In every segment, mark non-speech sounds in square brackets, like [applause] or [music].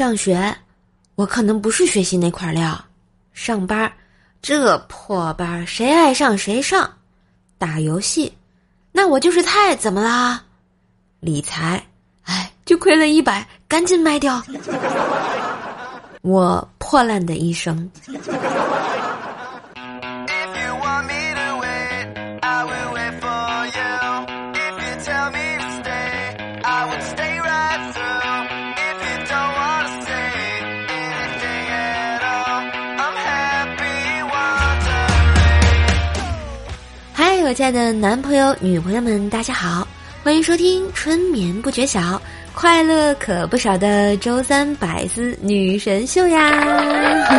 上学，我可能不是学习那块料；上班，这破班谁爱上谁上；打游戏，那我就是菜，怎么啦？理财，哎，就亏了一百，赶紧卖掉。[laughs] 我破烂的一生。亲爱的男朋友、女朋友们，大家好，欢迎收听《春眠不觉晓》，快乐可不少的周三百思女神秀呀！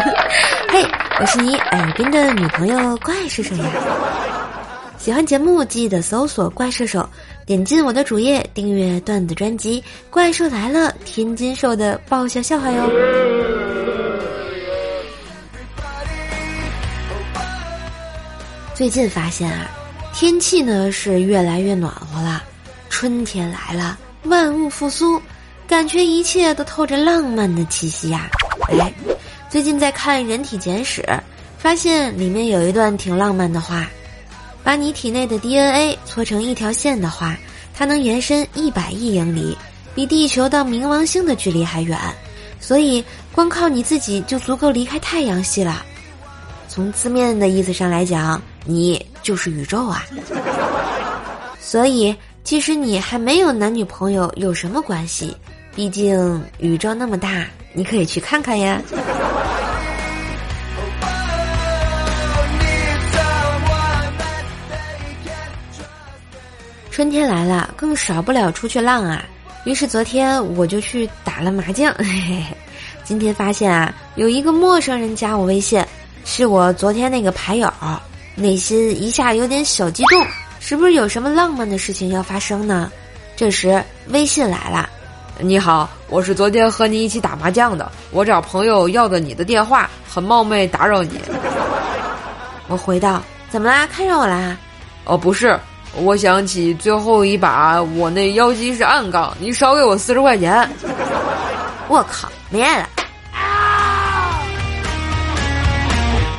[laughs] 嘿，我是你耳边的女朋友怪兽兽呀！喜欢节目记得搜索“怪兽手”，点进我的主页订阅段子专辑《怪兽来了》，天津兽的爆笑笑话哟！最近发现啊。天气呢是越来越暖和了，春天来了，万物复苏，感觉一切都透着浪漫的气息呀！哎，最近在看《人体简史》，发现里面有一段挺浪漫的话：把你体内的 DNA 搓成一条线的话，它能延伸一百亿英里，比地球到冥王星的距离还远，所以光靠你自己就足够离开太阳系了。从字面的意思上来讲。你就是宇宙啊，所以即使你还没有男女朋友，有什么关系？毕竟宇宙那么大，你可以去看看呀。春天来了，更少不了出去浪啊。于是昨天我就去打了麻将。嘿嘿今天发现啊，有一个陌生人加我微信，是我昨天那个牌友。内心一下有点小激动，是不是有什么浪漫的事情要发生呢？这时微信来了，你好，我是昨天和你一起打麻将的，我找朋友要的你的电话，很冒昧打扰你。我回道：怎么啦？看上我啦？哦，不是，我想起最后一把我那妖姬是暗杠，你少给我四十块钱。我靠，没爱了。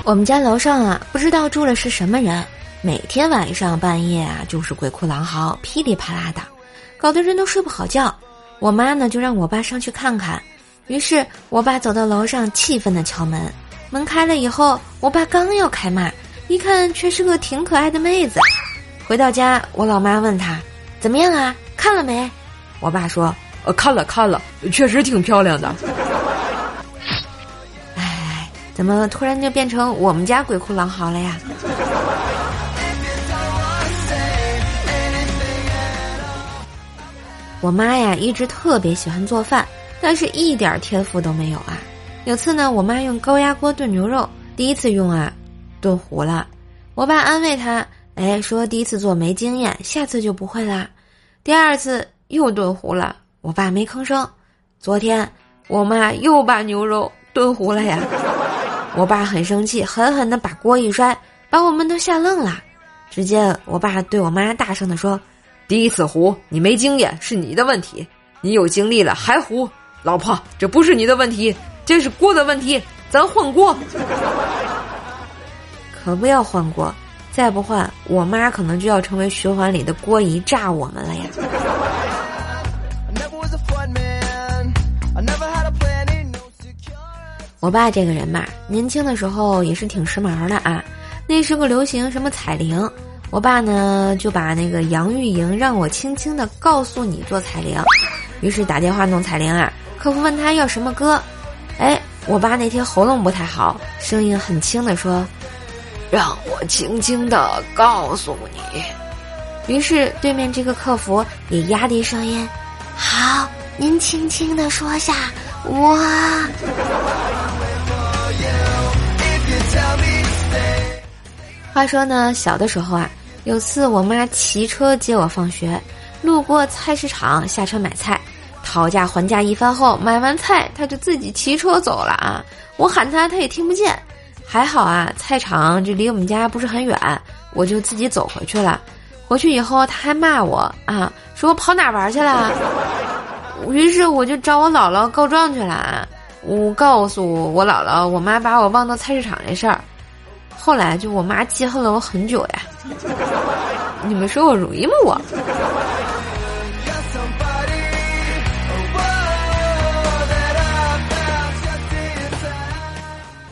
我们家楼上啊，不知道住的是什么人，每天晚上半夜啊，就是鬼哭狼嚎、噼里啪啦的，搞得人都睡不好觉。我妈呢，就让我爸上去看看。于是我爸走到楼上，气愤的敲门。门开了以后，我爸刚要开骂，一看却是个挺可爱的妹子。回到家，我老妈问他怎么样啊？看了没？我爸说：呃，看了看了，确实挺漂亮的。怎么突然就变成我们家鬼哭狼嚎了呀？我妈呀，一直特别喜欢做饭，但是一点天赋都没有啊。有次呢，我妈用高压锅炖牛肉，第一次用啊，炖糊了。我爸安慰她，哎，说第一次做没经验，下次就不会啦。第二次又炖糊了，我爸没吭声。昨天我妈又把牛肉炖糊了呀。我爸很生气，狠狠的把锅一摔，把我们都吓愣了。只见我爸对我妈大声的说：“第一次糊，你没经验是你的问题；你有经历了还糊，老婆，这不是你的问题，这是锅的问题，咱换锅。[laughs] 可不要换锅，再不换，我妈可能就要成为循环里的锅姨炸我们了呀。”我爸这个人嘛，年轻的时候也是挺时髦的啊。那时候流行什么彩铃，我爸呢就把那个杨钰莹让我轻轻的告诉你做彩铃，于是打电话弄彩铃啊。客服问他要什么歌，哎，我爸那天喉咙不太好，声音很轻的说：“让我轻轻的告诉你。”于是对面这个客服也压低声音：“好，您轻轻的说下我。”话说呢，小的时候啊，有次我妈骑车接我放学，路过菜市场下车买菜，讨价还价一番后，买完菜她就自己骑车走了啊！我喊她，她也听不见。还好啊，菜场这离我们家不是很远，我就自己走回去了。回去以后，她还骂我啊，说我跑哪玩去了？于是我就找我姥姥告状去了啊。我告诉我姥姥，我妈把我忘到菜市场这事儿。后来就我妈记恨了我很久呀。你们说我容易吗？我。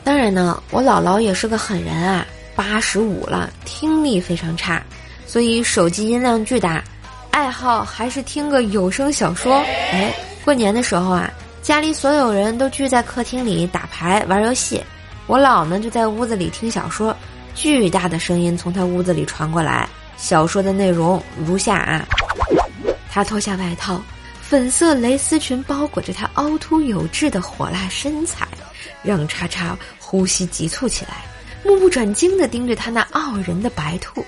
当然呢，我姥姥也是个狠人啊，八十五了，听力非常差，所以手机音量巨大，爱好还是听个有声小说。哎，过年的时候啊。家里所有人都聚在客厅里打牌玩游戏，我姥呢就在屋子里听小说，巨大的声音从他屋子里传过来。小说的内容如下啊：他脱下外套，粉色蕾丝裙包裹着他凹凸有致的火辣身材，让叉叉呼吸急促起来，目不转睛地盯着他那傲人的白兔。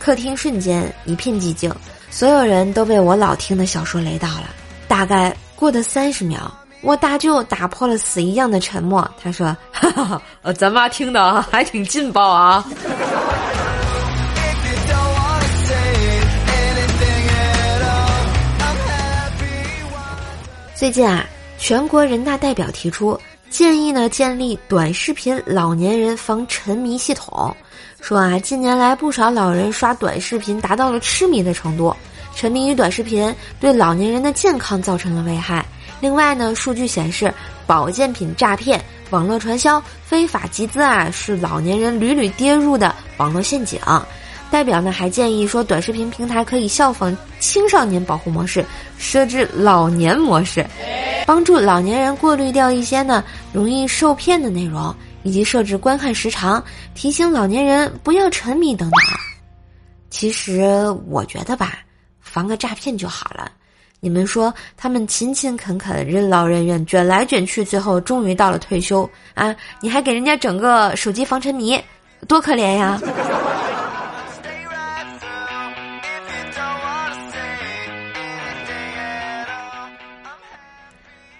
客厅瞬间一片寂静，所有人都被我老听的小说雷到了，大概。过的三十秒，我大舅打破了死一样的沉默。他说：“哈哈哈，咱妈听的还挺劲爆啊。”最近啊，全国人大代表提出建议呢，建立短视频老年人防沉迷系统。说啊，近年来不少老人刷短视频达到了痴迷的程度。沉迷于短视频对老年人的健康造成了危害。另外呢，数据显示，保健品诈骗、网络传销、非法集资啊，是老年人屡屡跌入的网络陷阱。代表呢还建议说，短视频平台可以效仿青少年保护模式，设置老年模式，帮助老年人过滤掉一些呢容易受骗的内容，以及设置观看时长，提醒老年人不要沉迷等等。其实我觉得吧。防个诈骗就好了，你们说他们勤勤恳恳、任劳任怨、卷来卷去，最后终于到了退休啊！你还给人家整个手机防沉迷，多可怜呀！[laughs]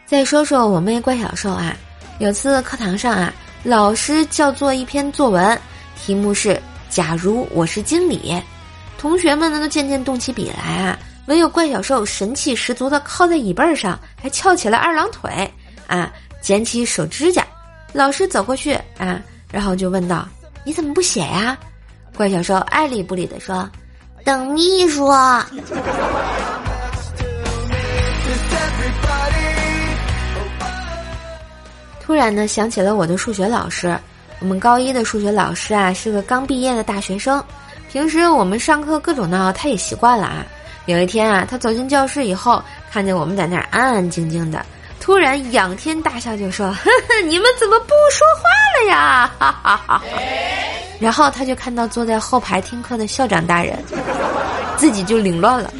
再说说我妹怪小兽啊，有次课堂上啊，老师叫做一篇作文，题目是“假如我是经理”。同学们呢都渐渐动起笔来啊，唯有怪小兽神气十足的靠在椅背上，还翘起了二郎腿啊，捡起手指甲。老师走过去啊，然后就问道：“你怎么不写呀？”怪小兽爱理不理的说：“等秘书。[laughs] ”突然呢，想起了我的数学老师，我们高一的数学老师啊，是个刚毕业的大学生。平时我们上课各种闹，他也习惯了啊。有一天啊，他走进教室以后，看见我们在那儿安安静静的，突然仰天大笑，就说：“呵呵，你们怎么不说话了呀？”哈哈哈。然后他就看到坐在后排听课的校长大人，自己就凌乱了。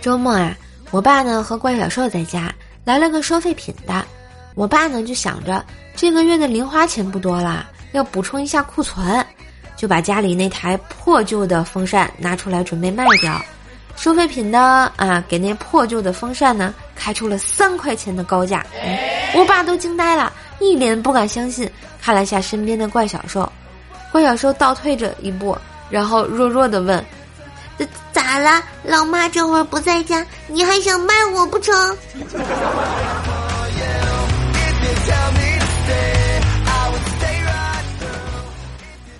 周末啊，我爸呢和怪小兽在家，来了个收废品的。我爸呢就想着这个月的零花钱不多啦，要补充一下库存，就把家里那台破旧的风扇拿出来准备卖掉。收废品的啊，给那破旧的风扇呢开出了三块钱的高价。我爸都惊呆了，一脸不敢相信，看了下身边的怪小兽，怪小兽倒退着一步，然后弱弱的问：“咋了？老妈这会儿不在家，你还想卖我不成？”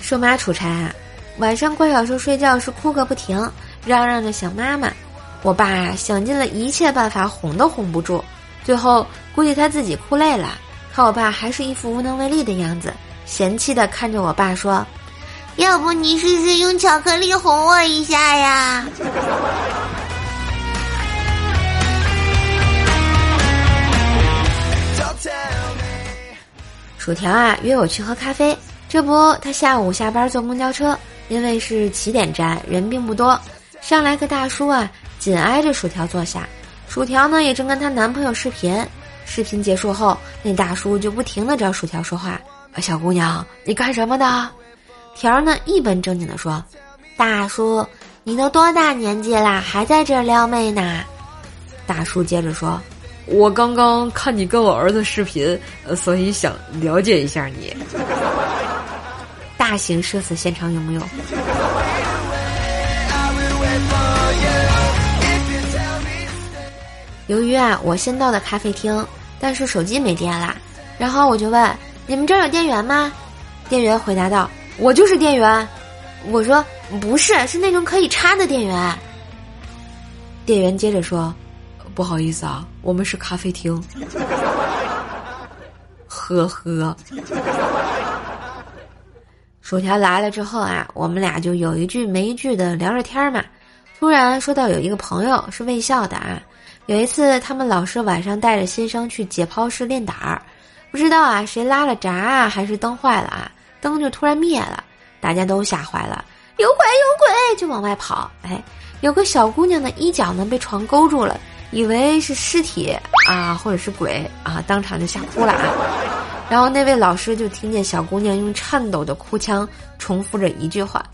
瘦妈出差啊，晚上怪小兽睡觉时哭个不停，嚷嚷着想妈妈。我爸想尽了一切办法哄都哄不住，最后估计他自己哭累了，看我爸还是一副无能为力的样子，嫌弃的看着我爸说：“要不你试试用巧克力哄我一下呀？” [laughs] 薯条啊，约我去喝咖啡。这不，他下午下班坐公交车，因为是起点站，人并不多。上来个大叔啊，紧挨着薯条坐下。薯条呢，也正跟她男朋友视频。视频结束后，那大叔就不停的找薯条说话：“小姑娘，你干什么的？”条呢，一本正经的说：“大叔，你都多大年纪啦，还在这撩妹呢？”大叔接着说。我刚刚看你跟我儿子视频，所以想了解一下你。大型社死现场有没有？由于啊，我先到的咖啡厅，但是手机没电啦，然后我就问你们这儿有电源吗？店员回答道：“我就是电源。”我说：“不是，是那种可以插的电源。”店员接着说：“不好意思啊，我们是咖啡厅。”呵呵。薯条来了之后啊，我们俩就有一句没一句的聊着天嘛。突然说到有一个朋友是卫校的啊，有一次他们老师晚上带着新生去解剖室练胆儿，不知道啊谁拉了闸啊，还是灯坏了啊，灯就突然灭了，大家都吓坏了，有鬼有鬼就往外跑。哎，有个小姑娘的衣角呢被床勾住了，以为是尸体啊或者是鬼啊，当场就吓哭了啊。然后那位老师就听见小姑娘用颤抖的哭腔重复着一句话：“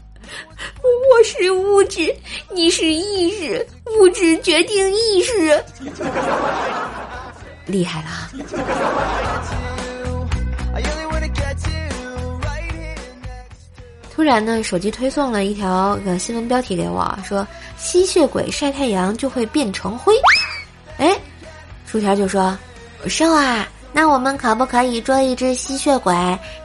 [laughs] 我是物质，你是意识，物质决定意识。[laughs] ”厉害了！突然呢，手机推送了一条个新闻标题给我，说吸血鬼晒太阳就会变成灰。哎，薯条就说：“瘦啊。”那我们可不可以捉一只吸血鬼，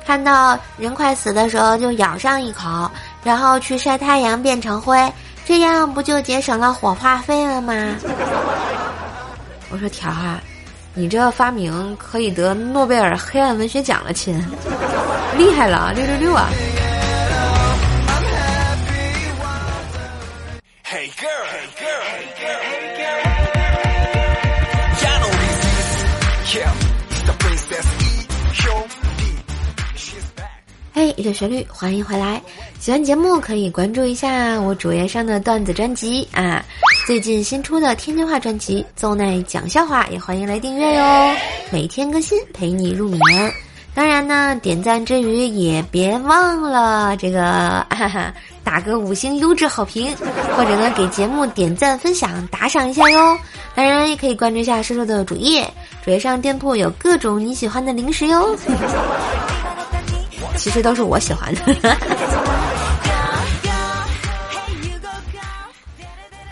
看到人快死的时候就咬上一口，然后去晒太阳变成灰，这样不就节省了火化费了吗？我说条啊，你这发明可以得诺贝尔黑暗文学奖了，亲，厉害了，六六六啊！嘿，一个旋律，欢迎回来！喜欢节目可以关注一下我主页上的段子专辑啊，最近新出的天津话专辑《邹奈讲笑话》也欢迎来订阅哟，每天更新，陪你入眠。当然呢，点赞之余也别忘了这个哈哈，打个五星优质好评，或者呢给节目点赞、分享、打赏一下哟。当然也可以关注一下叔叔的主页，主页上店铺有各种你喜欢的零食哟。[laughs] 其实都是我喜欢的。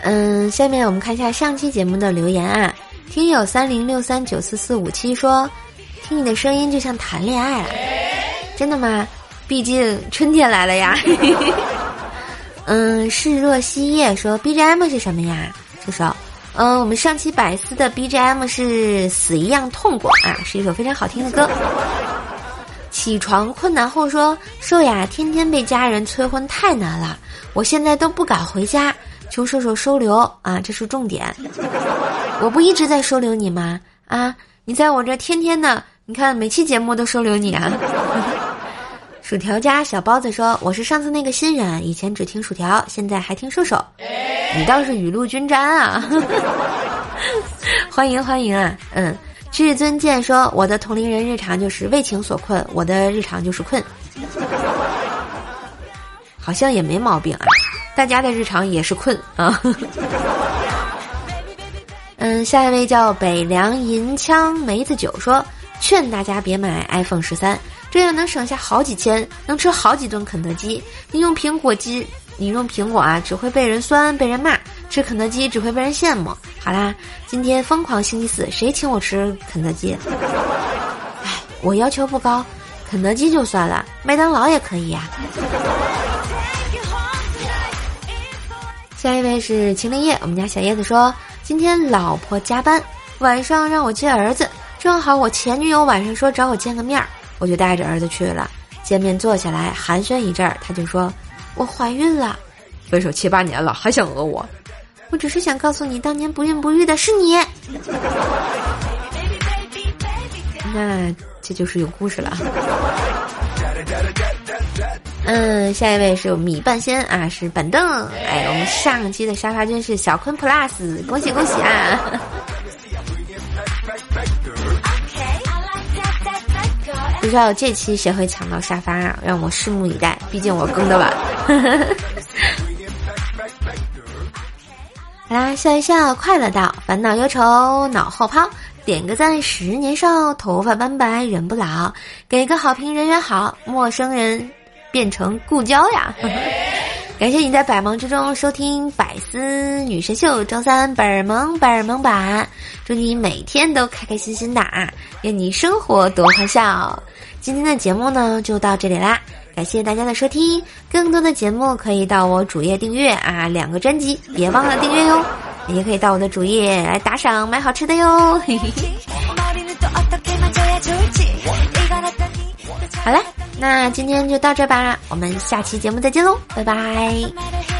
[laughs] 嗯，下面我们看一下上期节目的留言啊。听友三零六三九四四五七说：“听你的声音就像谈恋爱，真的吗？毕竟春天来了呀。”嗯，视若夕夜说：“BGM 是什么呀？”就说：“嗯，我们上期百思的 BGM 是《死一样痛过》啊，是一首非常好听的歌。”起床困难后说：“瘦呀，天天被家人催婚太难了，我现在都不敢回家，求瘦瘦收留啊！这是重点，[laughs] 我不一直在收留你吗？啊，你在我这天天的，你看每期节目都收留你啊！”薯条家小包子说：“我是上次那个新人，以前只听薯条，现在还听瘦瘦，你倒是雨露均沾啊！[laughs] 欢迎欢迎啊，嗯。”至尊剑说：“我的同龄人日常就是为情所困，我的日常就是困，好像也没毛病啊。大家的日常也是困啊。嗯，下一位叫北凉银枪梅子酒说：劝大家别买 iPhone 十三，这样能省下好几千，能吃好几顿肯德基。你用苹果机，你用苹果啊，只会被人酸，被人骂。”吃肯德基只会被人羡慕。好啦，今天疯狂星期四，谁请我吃肯德基？[sighs] 哎，我要求不高，肯德基就算了，麦当劳也可以呀。下一位是秦林叶，我们家小叶子说，今天老婆加班，晚上让我接儿子，正好我前女友晚上说找我见个面儿，我就带着儿子去了。见面坐下来寒暄一阵儿，他就说我怀孕了。分手七八年了，还想讹我？我只是想告诉你，当年不孕不育的是你。那这就是有故事了。[laughs] 嗯，下一位是米半仙啊，是板凳。哎，我们上期的沙发君是小坤 plus，恭喜恭喜啊！不知道这期谁会抢到沙发啊？让我拭目以待，毕竟我更的晚。[laughs] 好啦，笑一笑，快乐到；烦恼忧愁，脑后抛。点个赞，十年少；头发斑白，人不老。给个好评，人缘好。陌生人变成故交呀！感谢你在百忙之中收听《百思女神秀》周三本儿萌本儿萌版，祝你每天都开开心心的啊！愿你生活多欢笑。今天的节目呢就到这里啦，感谢大家的收听。更多的节目可以到我主页订阅啊，两个专辑别忘了订阅哟。也可以到我的主页来打赏买好吃的哟。嘿嘿嘿。好了。那今天就到这吧，我们下期节目再见喽，拜拜。